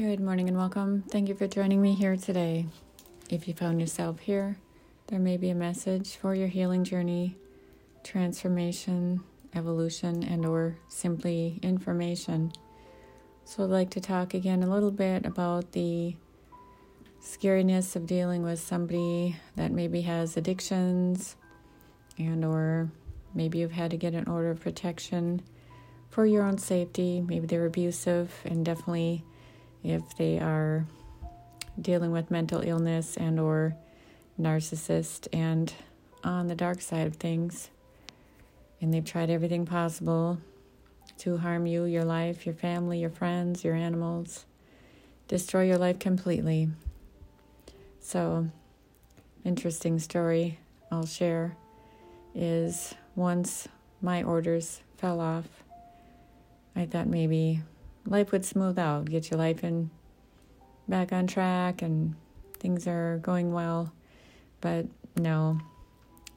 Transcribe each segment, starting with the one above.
Good morning and welcome. Thank you for joining me here today. If you found yourself here, there may be a message for your healing journey, transformation, evolution, and or simply information. So I'd like to talk again a little bit about the scariness of dealing with somebody that maybe has addictions and or maybe you've had to get an order of protection for your own safety. Maybe they're abusive and definitely if they are dealing with mental illness and or narcissist and on the dark side of things and they've tried everything possible to harm you, your life, your family, your friends, your animals, destroy your life completely. So, interesting story I'll share is once my orders fell off, I thought maybe life would smooth out, get your life in back on track and things are going well. But no,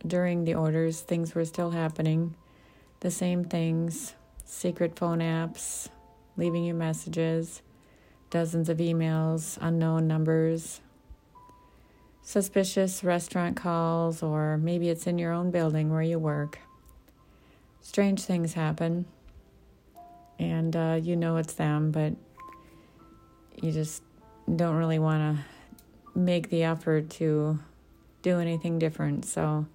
during the orders, things were still happening. The same things secret phone apps, leaving you messages, dozens of emails, unknown numbers, suspicious restaurant calls, or maybe it's in your own building where you work. Strange things happen and uh, you know it's them, but you just don't really want to make the effort to do anything different. So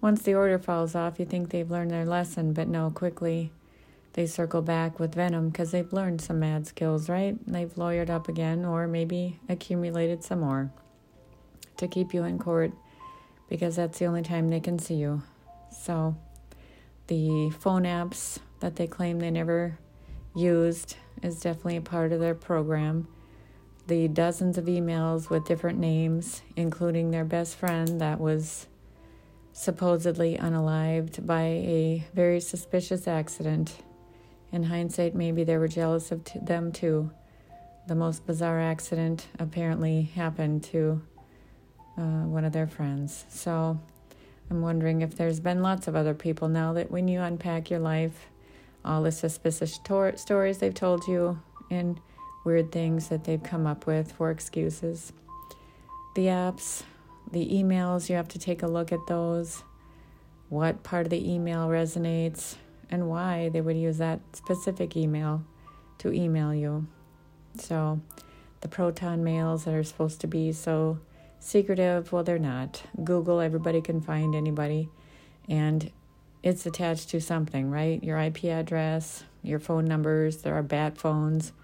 once the order falls off, you think they've learned their lesson, but no, quickly they circle back with venom because they've learned some mad skills, right? They've lawyered up again or maybe accumulated some more to keep you in court because that's the only time they can see you. So the phone apps that they claim they never used is definitely a part of their program. The dozens of emails with different names, including their best friend that was supposedly unalived by a very suspicious accident. In hindsight, maybe they were jealous of t- them too. The most bizarre accident apparently happened to uh, one of their friends. So I'm wondering if there's been lots of other people now that when you unpack your life, all the suspicious tor- stories they've told you and weird things that they've come up with for excuses. The apps, the emails, you have to take a look at those. What part of the email resonates and why they would use that specific email to email you. So, the proton mails that are supposed to be so secretive, well, they're not. Google, everybody can find anybody. And it's attached to something, right? Your IP address, your phone numbers, there are bat phones,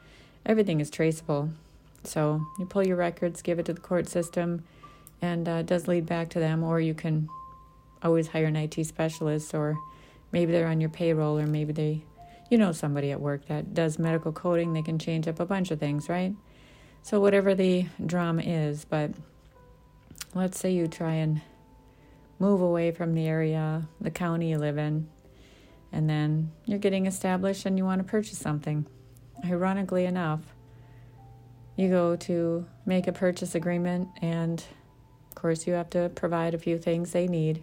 everything is traceable. So you pull your records, give it to the court system, and uh, it does lead back to them, or you can always hire an IT specialist, or maybe they're on your payroll, or maybe they, you know, somebody at work that does medical coding, they can change up a bunch of things, right? So, whatever the drama is, but let's say you try and move away from the area, the county you live in, and then you're getting established and you want to purchase something. Ironically enough, you go to make a purchase agreement, and of course, you have to provide a few things they need,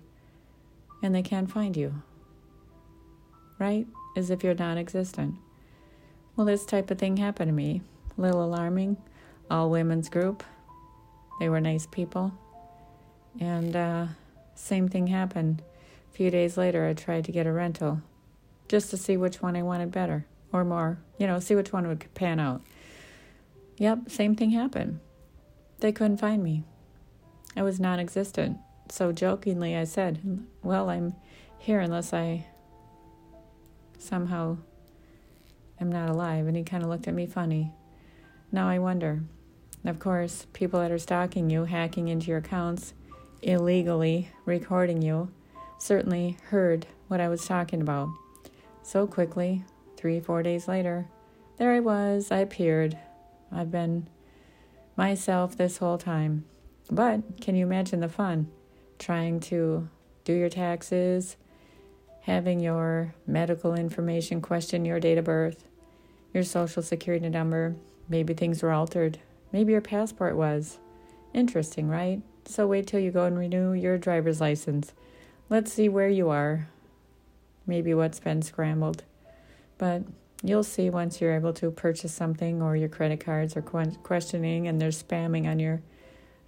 and they can't find you. Right? As if you're non existent. Well, this type of thing happened to me. A little alarming. All women's group. They were nice people. And, uh, same thing happened. A few days later, I tried to get a rental just to see which one I wanted better or more, you know, see which one would pan out. Yep, same thing happened. They couldn't find me. I was non existent. So jokingly, I said, Well, I'm here unless I somehow am not alive. And he kind of looked at me funny. Now I wonder. Of course, people that are stalking you, hacking into your accounts, illegally recording you certainly heard what I was talking about. So quickly, three, four days later, there I was. I appeared. I've been myself this whole time. But can you imagine the fun? Trying to do your taxes, having your medical information question your date of birth, your social security number. Maybe things were altered. Maybe your passport was. Interesting, right? So wait till you go and renew your driver's license. Let's see where you are. Maybe what's been scrambled. But you'll see once you're able to purchase something or your credit cards are questioning and they're spamming on your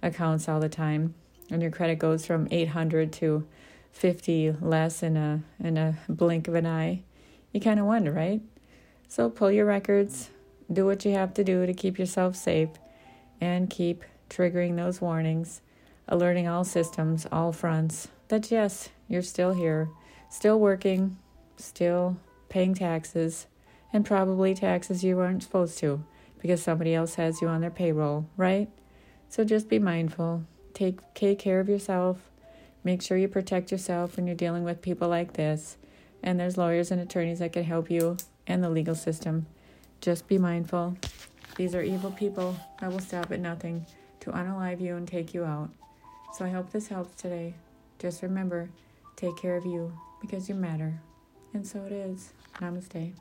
accounts all the time and your credit goes from 800 to 50 less in a in a blink of an eye you kind of wonder right so pull your records do what you have to do to keep yourself safe and keep triggering those warnings alerting all systems all fronts that yes you're still here still working still paying taxes and probably taxes you aren't supposed to because somebody else has you on their payroll, right? So just be mindful. Take, take care of yourself. Make sure you protect yourself when you're dealing with people like this. And there's lawyers and attorneys that can help you and the legal system. Just be mindful. These are evil people I will stop at nothing to unalive you and take you out. So I hope this helps today. Just remember, take care of you because you matter. And so it is. Namaste.